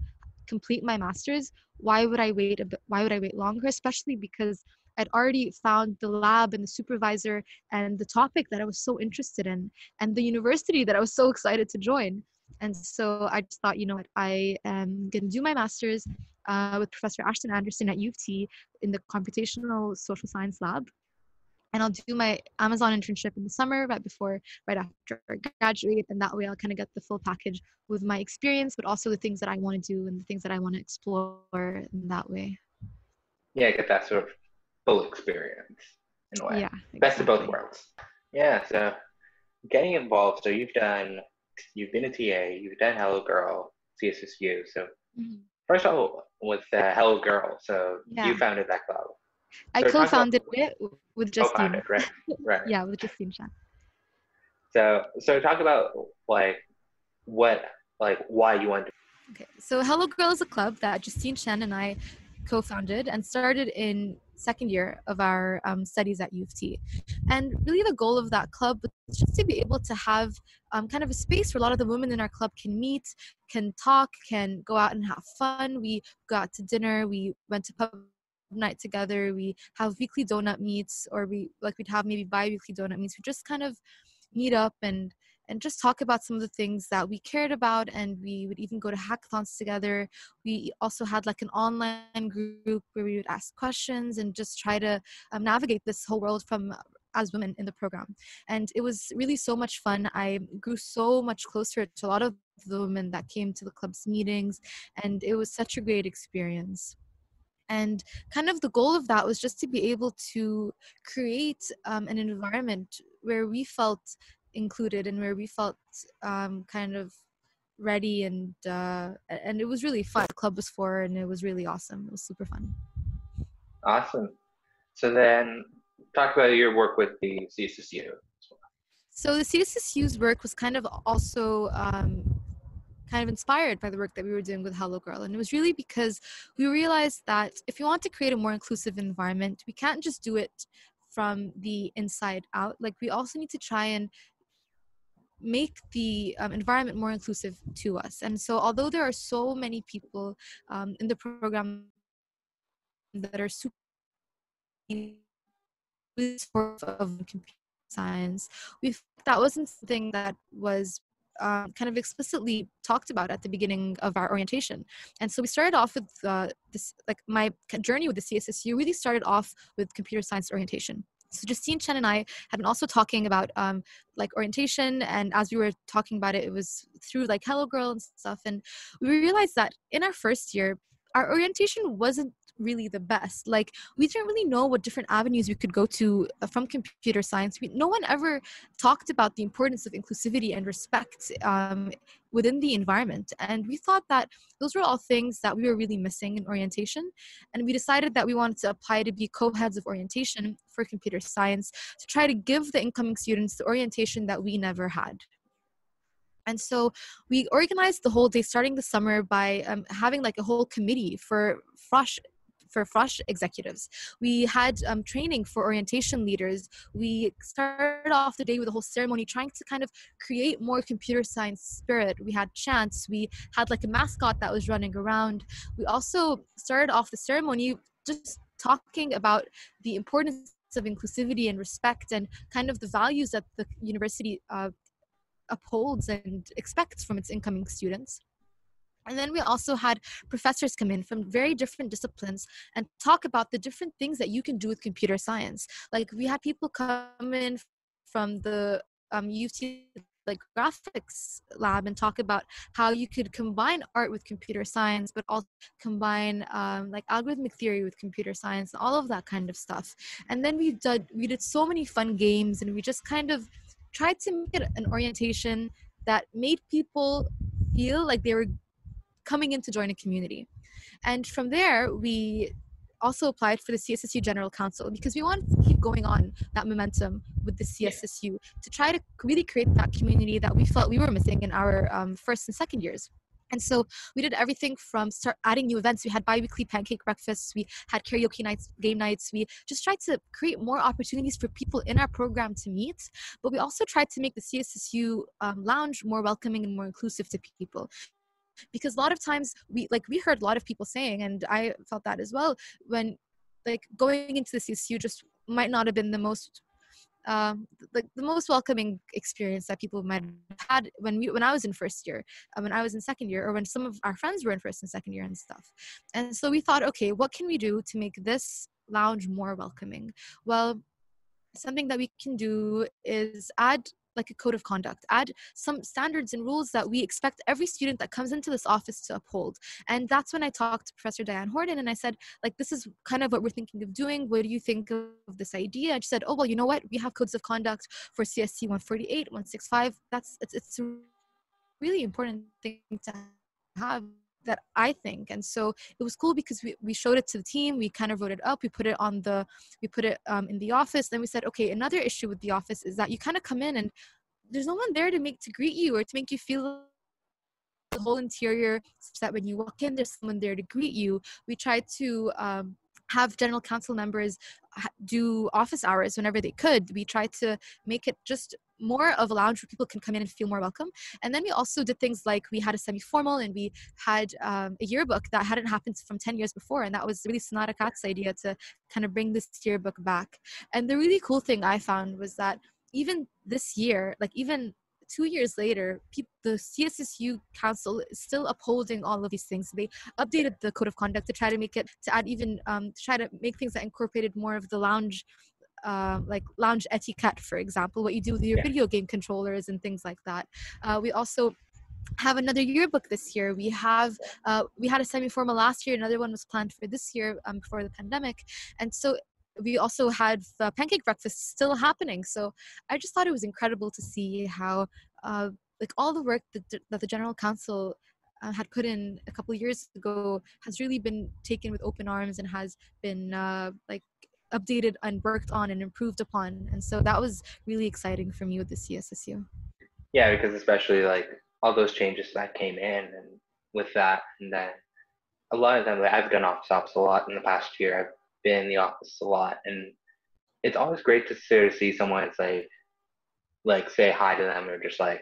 S2: complete my master's, why would I wait a bit? Why would I wait longer? Especially because I'd already found the lab and the supervisor and the topic that I was so interested in and the university that I was so excited to join. And so I just thought, you know what, I am going to do my master's uh, with Professor Ashton Anderson at U of T in the computational social science lab. And I'll do my Amazon internship in the summer, right before, right after I graduate. And that way I'll kind of get the full package with my experience, but also the things that I want to do and the things that I want to explore in that way.
S1: Yeah, get that sort of full experience in a way. Yeah. Exactly. Best of both worlds. Yeah, so getting involved, so you've done you've been a TA, you've done Hello Girl, CSSU. So mm-hmm. first of all, with uh, Hello Girl, so yeah. you founded that club.
S2: I co-founded it with Justine.
S1: Right, right. [LAUGHS]
S2: yeah, with Justine Shan.
S1: So, so talk about like what, like why you want. To-
S2: okay, so Hello Girl is a club that Justine Shen and I co-founded and started in second year of our um, studies at U of T. And really the goal of that club was just to be able to have um, kind of a space where a lot of the women in our club can meet, can talk, can go out and have fun. We got to dinner, we went to pub night together, we have weekly donut meets, or we like we'd have maybe bi-weekly donut meets. We just kind of meet up and and just talk about some of the things that we cared about and we would even go to hackathons together. We also had like an online group where we would ask questions and just try to um, navigate this whole world from as women in the program. And it was really so much fun. I grew so much closer to a lot of the women that came to the club's meetings and it was such a great experience and kind of the goal of that was just to be able to create um, an environment where we felt included and where we felt um, kind of ready and uh, and it was really fun. The club was for and it was really awesome. It was super fun.
S1: Awesome. So then talk about your work with the CSSU.
S2: So the CSSU's work was kind of also um, kind of inspired by the work that we were doing with Hello Girl. And it was really because we realized that if you want to create a more inclusive environment, we can't just do it from the inside out. Like we also need to try and make the um, environment more inclusive to us. And so, although there are so many people um, in the program that are super of computer science, we that wasn't something that was um, kind of explicitly talked about at the beginning of our orientation. And so we started off with uh, this, like my journey with the CSSU really started off with computer science orientation. So Justine Chen and I had been also talking about um, like orientation, and as we were talking about it, it was through like Hello Girl and stuff, and we realized that in our first year, our orientation wasn't really the best. Like we didn't really know what different avenues we could go to uh, from computer science. We, no one ever talked about the importance of inclusivity and respect um, within the environment. And we thought that those were all things that we were really missing in orientation. And we decided that we wanted to apply to be co-heads of orientation for computer science to try to give the incoming students the orientation that we never had. And so we organized the whole day starting the summer by um, having like a whole committee for fresh for FROSH executives. We had um, training for orientation leaders. We started off the day with a whole ceremony trying to kind of create more computer science spirit. We had chants. We had like a mascot that was running around. We also started off the ceremony just talking about the importance of inclusivity and respect and kind of the values that the university uh, upholds and expects from its incoming students. And then we also had professors come in from very different disciplines and talk about the different things that you can do with computer science. Like we had people come in from the um, UT like graphics lab and talk about how you could combine art with computer science but also combine um, like algorithmic theory with computer science all of that kind of stuff and then we did we did so many fun games and we just kind of tried to make it an orientation that made people feel like they were coming in to join a community. And from there, we also applied for the CSSU General Council because we wanted to keep going on that momentum with the CSSU to try to really create that community that we felt we were missing in our um, first and second years. And so we did everything from start adding new events. We had bi-weekly pancake breakfasts. We had karaoke nights, game nights. We just tried to create more opportunities for people in our program to meet. But we also tried to make the CSSU um, lounge more welcoming and more inclusive to people because a lot of times we like we heard a lot of people saying and i felt that as well when like going into the cssu just might not have been the most uh, like the most welcoming experience that people might have had when we when I was in first year, uh, when I was in second year, or when some of our friends were in first and second year and stuff. And so we thought, okay, what can we do to make this lounge more welcoming? Well, something that we can do is add like a code of conduct, add some standards and rules that we expect every student that comes into this office to uphold. And that's when I talked to Professor Diane Horton and I said, like, this is kind of what we're thinking of doing. What do you think of this idea? And she said, oh, well, you know what? We have codes of conduct for CSC 148, 165. That's, it's, it's a really important thing to have that I think. And so it was cool because we, we showed it to the team. We kind of wrote it up. We put it on the, we put it um, in the office. Then we said, okay, another issue with the office is that you kind of come in and there's no one there to make to greet you or to make you feel the whole interior so that when you walk in there's someone there to greet you we try to um, have general council members do office hours whenever they could. We tried to make it just more of a lounge where people can come in and feel more welcome. And then we also did things like we had a semi-formal and we had um, a yearbook that hadn't happened from 10 years before. And that was really Sonata Kat's idea to kind of bring this yearbook back. And the really cool thing I found was that even this year, like even two years later, people, the CSSU Council is still upholding all of these things. They updated the code of conduct to try to make it to add even um, to try to make things that incorporated more of the lounge. Uh, like lounge etiquette, for example, what you do with your yeah. video game controllers and things like that. Uh, we also have another yearbook this year. We have uh, we had a semi-formal last year. Another one was planned for this year um, before the pandemic, and so we also had pancake breakfast still happening. So I just thought it was incredible to see how uh, like all the work that, that the general council uh, had put in a couple years ago has really been taken with open arms and has been uh, like updated and worked on and improved upon. And so that was really exciting for me with the CSSU.
S1: Yeah, because especially like all those changes that came in and with that, and then a lot of them, like I've done office ops a lot in the past year. I've been in the office a lot, and it's always great to sort of see someone it's like like say hi to them or just like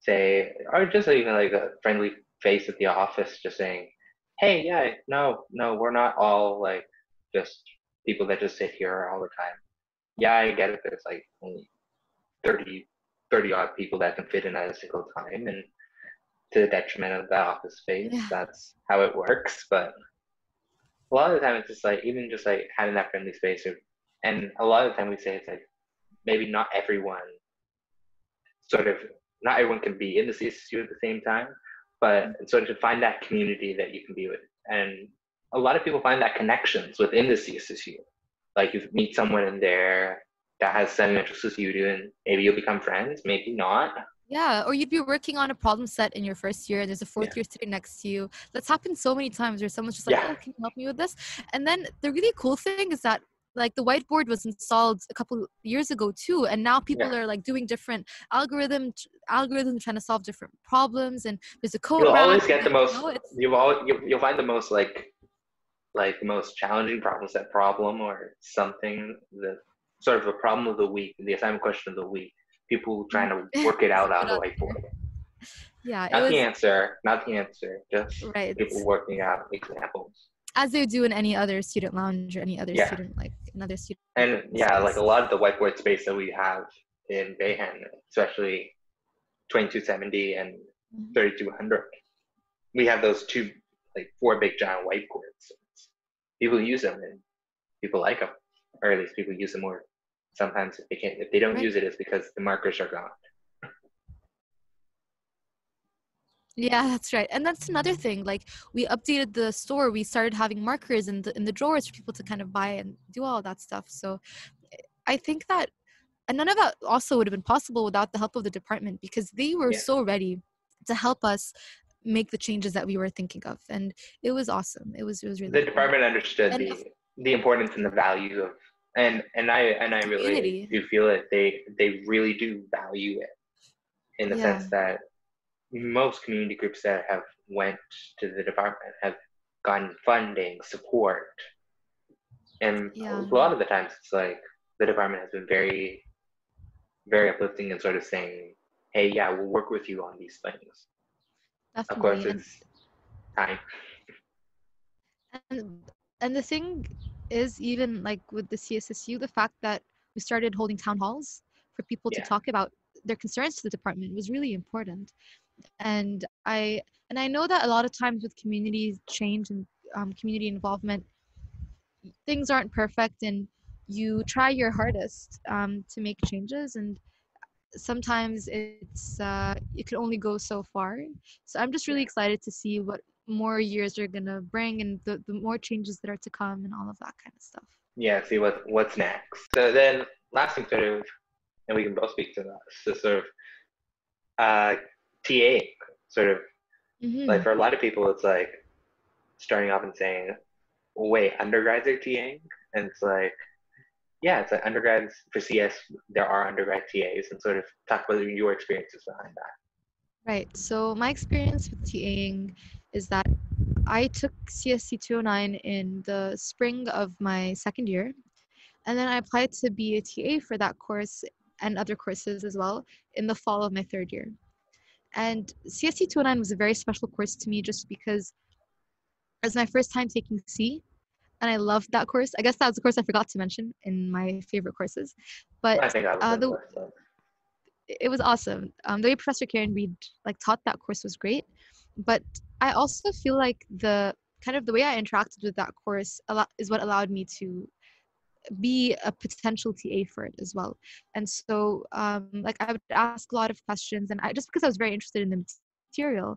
S1: say or just even like a friendly face at the office just saying hey yeah no no we're not all like just people that just sit here all the time yeah i get it there's like only 30 30 odd people that can fit in at a single time and to the detriment of the office space yeah. that's how it works but a lot of the time it's just like even just like having that friendly space or, and a lot of the time we say it's like maybe not everyone sort of not everyone can be in the CSSU at the same time, but sort of to find that community that you can be with. And a lot of people find that connections within the CSSU. Like you meet someone in there that has same interests as you do, and maybe you'll become friends, maybe not.
S2: Yeah, or you'd be working on a problem set in your first year, and there's a fourth yeah. year sitting next to you. That's happened so many times where someone's just like, yeah. "Oh, can you help me with this?" And then the really cool thing is that like the whiteboard was installed a couple years ago too and now people yeah. are like doing different algorithm algorithms trying to solve different problems and there's a code
S1: you'll always get the most you you'll, always, you'll, you'll find the most like like the most challenging problem set problem or something the sort of a problem of the week the assignment question of the week people trying to work it out on the whiteboard [LAUGHS]
S2: yeah
S1: not was, the answer not the answer just right. people working out examples
S2: as they do in any other student lounge or any other
S1: Yeah.
S2: student like another student
S1: And yeah, like a lot of the whiteboard space that we have in Bahen, especially 2270 and
S2: Mhm.
S1: 3200, we have those two, like four big giant whiteboards. People use them and people like them, or at least people use them more. Sometimes if they can't, if they don't
S2: Right.
S1: use it, it's because the markers are gone.
S2: Yeah, that's right. And that's another thing. Like we updated the store, we started having markers in the in the drawers for people to kind of buy and do all that stuff. So eh, I think that and none of that also would have been possible without the help of the department because they were
S1: Yeah.
S2: so ready to help us make the changes that we were thinking of. And it was awesome. It was it was really
S1: The
S2: cool.
S1: department understood
S2: And
S1: the the importance and the value of, and and I and I really
S2: Community.
S1: do feel it. They they really do value it, in the sense that most community groups that have went to the department have gotten funding, support, and
S2: Yeah.
S1: a lot of the times it's like the department has been very, very uplifting and sort of saying, "Hey, yeah, we'll work with you on these things." Of course,
S2: Definitely.
S1: It's time.
S2: and and the thing is even like with the cssu the fact that we started holding town halls for people
S1: Yeah.
S2: to talk about their concerns to the department was really important. And i and i know that a lot of times with community change and um, community involvement things aren't perfect and you try your hardest um, to make changes and sometimes it's uh, it can only go so far. So i'm just really excited to see what more years are gonna bring and the, the more changes that are to come and all of that kind of stuff
S1: yeah, see what what's next. So then, last thing sort of, and we can both speak to that. So sort of, uh, TA, sort of
S2: Mhm.
S1: like for a lot of people, it's like starting off and saying, "Wait, undergrads are TAing," and it's like, yeah, it's like undergrads for CS. There are undergrad TAs, and sort of talk about your experiences behind that.
S2: Right. So my experience with TAing is that I took CSC 209 in the spring of my second year, and then I applied to be a TA for that course and other courses as well in the fall of my third year. And CSC 209 was a very special course to me just because it was my first time taking C, and I loved that course. I guess that was the course I forgot to mention in my favorite courses, but
S1: I think I
S2: uh, the-
S1: the list, so.
S2: it was awesome. Um, the way Professor Karen Reid like taught that course was great, but I also feel like the kind of the way I interacted with that course a lot is what allowed me to be a potential TA for it as well. And so, um, like I would ask a lot of questions, and I just because I was very interested in the material,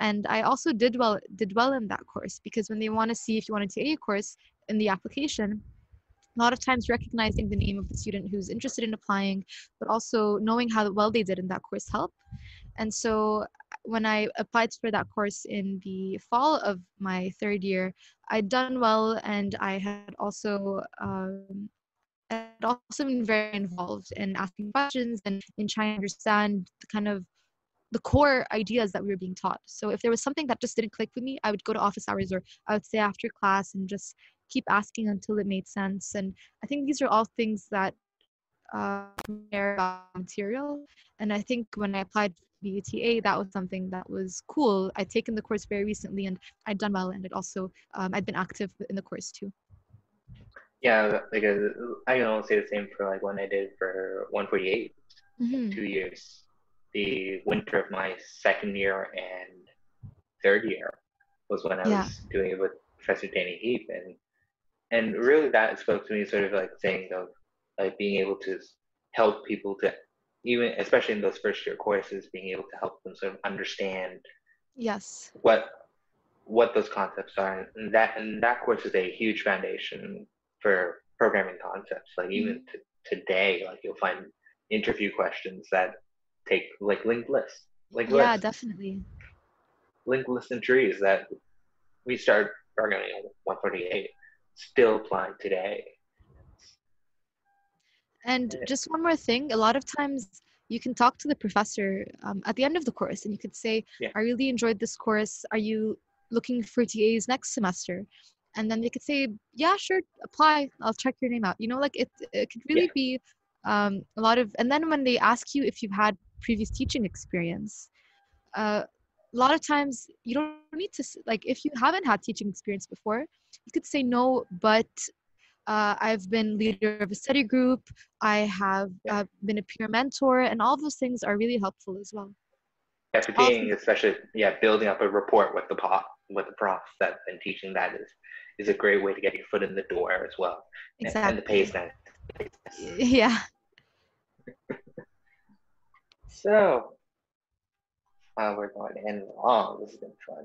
S2: and I also did well did well in that course because when they want to see if you want to TA a course in the application. A lot of times, recognizing the name of the student who's interested in applying, but also knowing how well they did in that course help. And so when I applied for that course in the fall of my third year, I'd done well and I had also um, had also been very involved in asking questions and in trying to understand the kind of the core ideas that we were being taught. So if there was something that just didn't click with me, I would go to office hours or I would stay after class and just keep asking until it made sense. And I think these are all things that uh, material. And I think when I applied for the UTA, that was something that was cool. I'd taken the course very recently and I'd done well, and it also um, I'd been active in the course too.
S1: Yeah, because I can only say the same for like when I did for 148.
S2: Mhm.
S1: two years. The winter of my second year and third year was when I
S2: Yeah.
S1: was doing it with Professor Danny Heap, and and really that spoke to me, sort of like saying of like being able to help people to even especially in those first year courses, being able to help them sort of understand
S2: Yes.
S1: what what those concepts are, and that and that course is a huge foundation for programming concepts. Like even mm-hmm. t- today, like you'll find interview questions that take like linked lists, linked
S2: Yeah,
S1: lists,
S2: definitely.
S1: linked lists and trees that we started programming at 148 still apply today.
S2: And just one more thing, a lot of times you can talk to the professor um, at the end of the course and you could say,
S1: Yeah.
S2: I really enjoyed this course. Are you looking for TAs next semester? And then they could say, Yeah, sure, apply. I'll check your name out. You know, like it, it could really
S1: Yeah.
S2: be um, a lot of, and then when they ask you if you've had previous teaching experience, uh, a lot of times you don't need to like if you haven't had teaching experience before you could say no but uh, i've been leader of a study group i have uh, been a peer mentor and all those things are really helpful as well
S1: yeah for being especially yeah building up a rapport with the pop with the prof that and teaching that is is a great way to get your foot in the door as well exactly. and, and the pace nice
S2: yeah [LAUGHS]
S1: so uh, we're going to end long. This is going to try.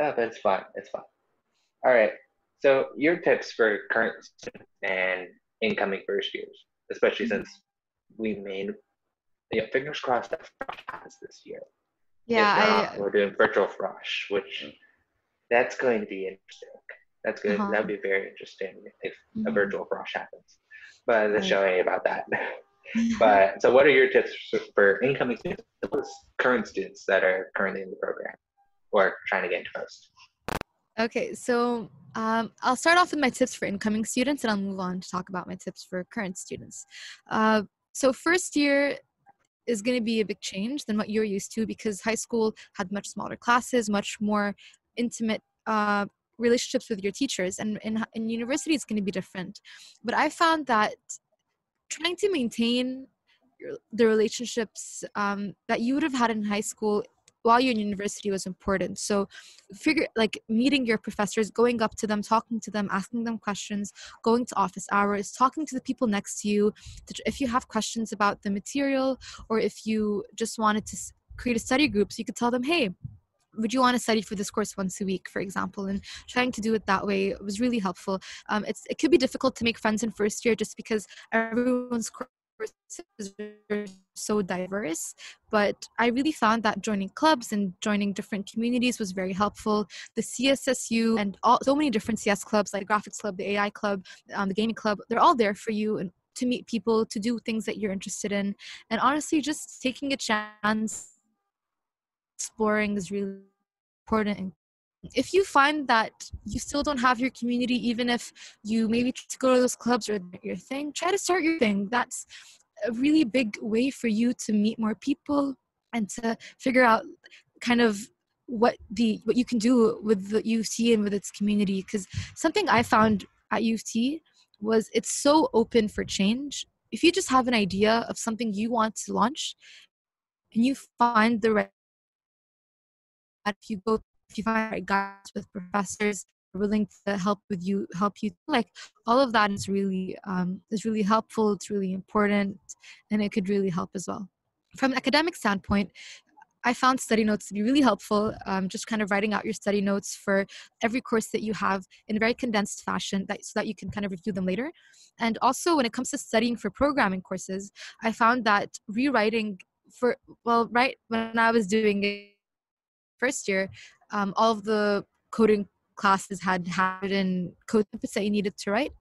S1: Oh, but it's fine. It's fine. All right. So your tips for current and incoming first years, especially mm-hmm. since we made, you know, fingers crossed that Frosh happens this year.
S2: Yeah,
S1: not, I, we're doing virtual Frosh, which that's going to be interesting. That's good. Uh-huh. That would be very interesting if mm-hmm. a virtual Frosh happens. But the show ain't about that. [LAUGHS] [LAUGHS] but so what are your tips for incoming students current students that are currently in the program or trying to get into post
S2: okay so um, i'll start off with my tips for incoming students and i'll move on to talk about my tips for current students. Uh, so first year is going to be a big change than what you're used to because high school had much smaller classes much more intimate uh, relationships with your teachers and in, in university it's going to be different. But i found that trying to maintain the relationships um, that you would have had in high school while you're in university was important. So figure like meeting your professors going up to them talking to them asking them questions going to office hours talking to the people next to you if you have questions about the material or if you just wanted to create a study group so you could tell them hey would you want to study for this course once a week for example? And trying to do it that way was really helpful. Um, it's it could be difficult to make friends in first year just because everyone's are so diverse but i really found that joining clubs and joining different communities was very helpful. The cssu and all so many different cs clubs like graphics club the ai club um, the gaming club they're all there for you and to meet people to do things that you're interested in. And honestly just taking a chance exploring is really important if you find that you still don't have your community even if you maybe go to those clubs or your thing try to start your thing. That's a really big way for you to meet more people and to figure out kind of what the what you can do with the UT and with its community. Because something I found at UT was it's so open for change. If you just have an idea of something you want to launch and you find the right if you go if you find guides with professors willing to help with you help you like all of that is really um, is really helpful it's really important and it could really help as well from an academic standpoint I found study notes to be really helpful. Um, just kind of writing out your study notes for every course that you have in a very condensed fashion, that, so that you can kind of review them later. And also, when it comes to studying for programming courses, I found that rewriting for well, right when I was doing it first year, um, all of the coding classes had had in code snippets that you needed to write.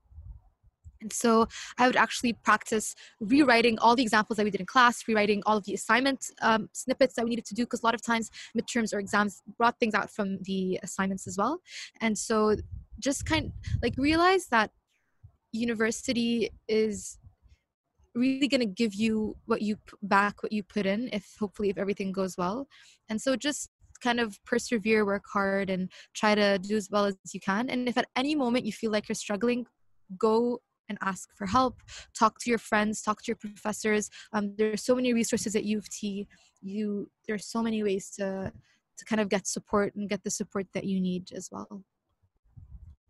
S2: And so I would actually practice rewriting all the examples that we did in class, rewriting all of the assignment um, snippets that we needed to do, because a lot of times midterms or exams brought things out from the assignments as well. And so just kind of like realize that university is really going to give you what you back what you put in if hopefully if everything goes well and so just kind of persevere, work hard, and try to do as well as you can. And if at any moment you feel like you're struggling, go and ask for help. Talk to your friends, talk to your professors. Um, there are so many resources at U of T. You there are so many ways to to kind of get support and get the support that you need as well.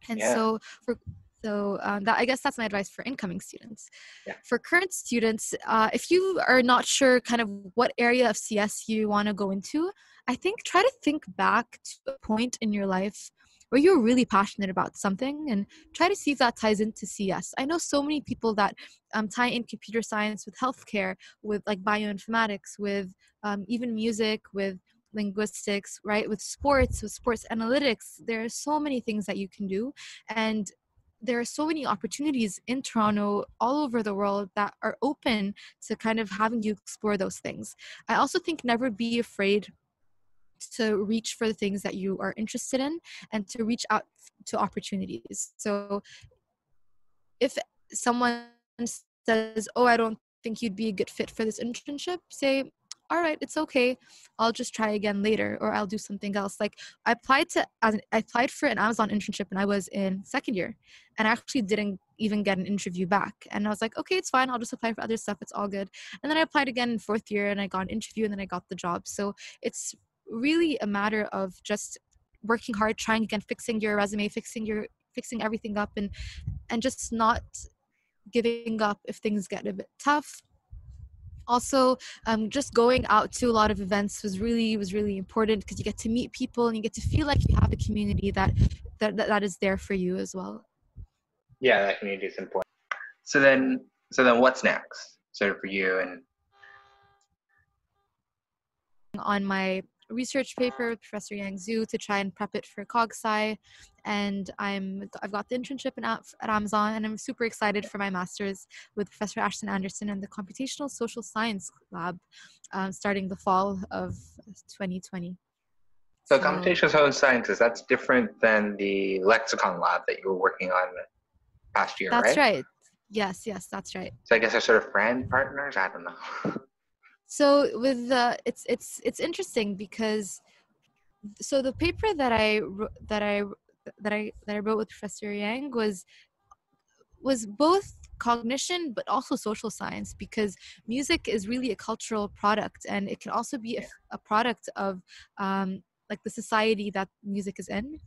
S2: And yeah. so for so um, that I guess that's my advice for incoming students. Yeah. For current students, uh, if you are not sure kind of what area of CS you want to go into, I think try to think back to a point in your life where you're really passionate about something and try to see if that ties into CS. I know so many people that um, tie in computer science with healthcare, with like bioinformatics, with um, even music, with linguistics, right? With sports, with sports analytics. There are so many things that you can do. And there are so many opportunities in Toronto, all over the world, that are open to kind of having you explore those things. I also think never be afraid to reach for the things that you are interested in and to reach out to opportunities. So if someone says, Oh, I don't think you'd be a good fit for this internship, say, all right it's okay i'll just try again later or i'll do something else. Like i applied to as an, i applied for an amazon internship and i was in second year and i actually didn't even get an interview back. And i was like okay it's fine i'll just apply for other stuff it's all good. And then i applied again in fourth year and i got an interview and then i got the job. So it's really a matter of just working hard trying again fixing your resume fixing your fixing everything up and and just not giving up if things get a bit tough also um, just going out to a lot of events was really was really important because you get to meet people and you get to feel like you have a community that that, that, is there for you as well
S1: yeah that community is important so then so then what's next so for you and
S2: on my research paper with Professor Yang Xu to try and prep it for CogSci. And I'm I've got the internship in, at Amazon, and I'm super excited for my master's with Professor Ashton Anderson in the Computational Social Science Lab, um, starting the fall of 2020.
S1: So, so computational social sciences that's different than the lexicon lab that you were working on past year,
S2: that's
S1: right?
S2: That's right. Yes, yes, that's right.
S1: So I guess they're sort of friend partners. I don't know.
S2: so with the it's it's it's interesting because so the paper that I that I that I that I wrote with Professor Yang was was both cognition but also social science because music is really a cultural product and it can also be a, a product of um, like the society that music is in.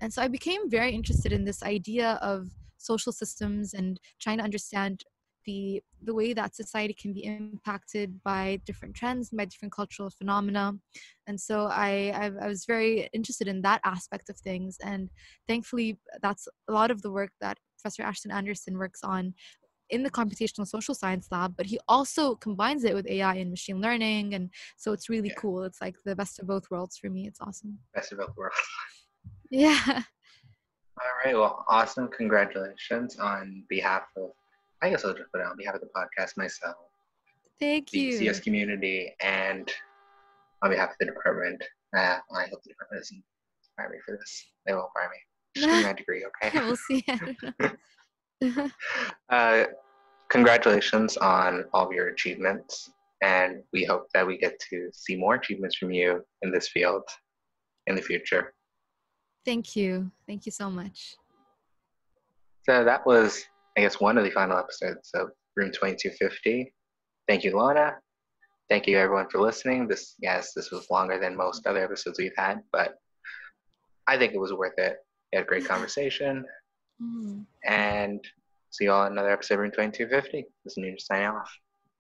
S2: And so i became very interested in this idea of social systems and trying to understand the the way that society can be impacted by different trends by different cultural phenomena. And so I, I, I was very interested in that aspect of things. And thankfully that's a lot of the work that professor ashton anderson works on in the computational social science lab but he also combines it with ai and machine learning. And so it's really yeah. cool. It's like the best of both worlds for me. It's awesome.
S1: Best of both worlds. [LAUGHS]
S2: Yeah. [LAUGHS]
S1: All right. Well awesome. Congratulations on behalf of I guess I'll just put it on behalf of the podcast myself.
S2: Thank
S1: the
S2: you.
S1: CS community and on behalf of the department. Uh, I hope the department doesn't fire me for this. They won't fire me. Just my [LAUGHS] degree, okay? [LAUGHS]
S2: we'll see. [LAUGHS]
S1: uh, congratulations on all of your achievements. And we hope that we get to see more achievements from you in this field in the future.
S2: Thank you. Thank you so much.
S1: So that was I guess, one of the final episodes of Room 2250. Thank you, Lana. Thank you, everyone, for listening. This, yes, this was longer than most other episodes we've had, but I think it was worth it. We had a great conversation. Mm. And see you all in another episode of Room 2250. This is Nuna signing off.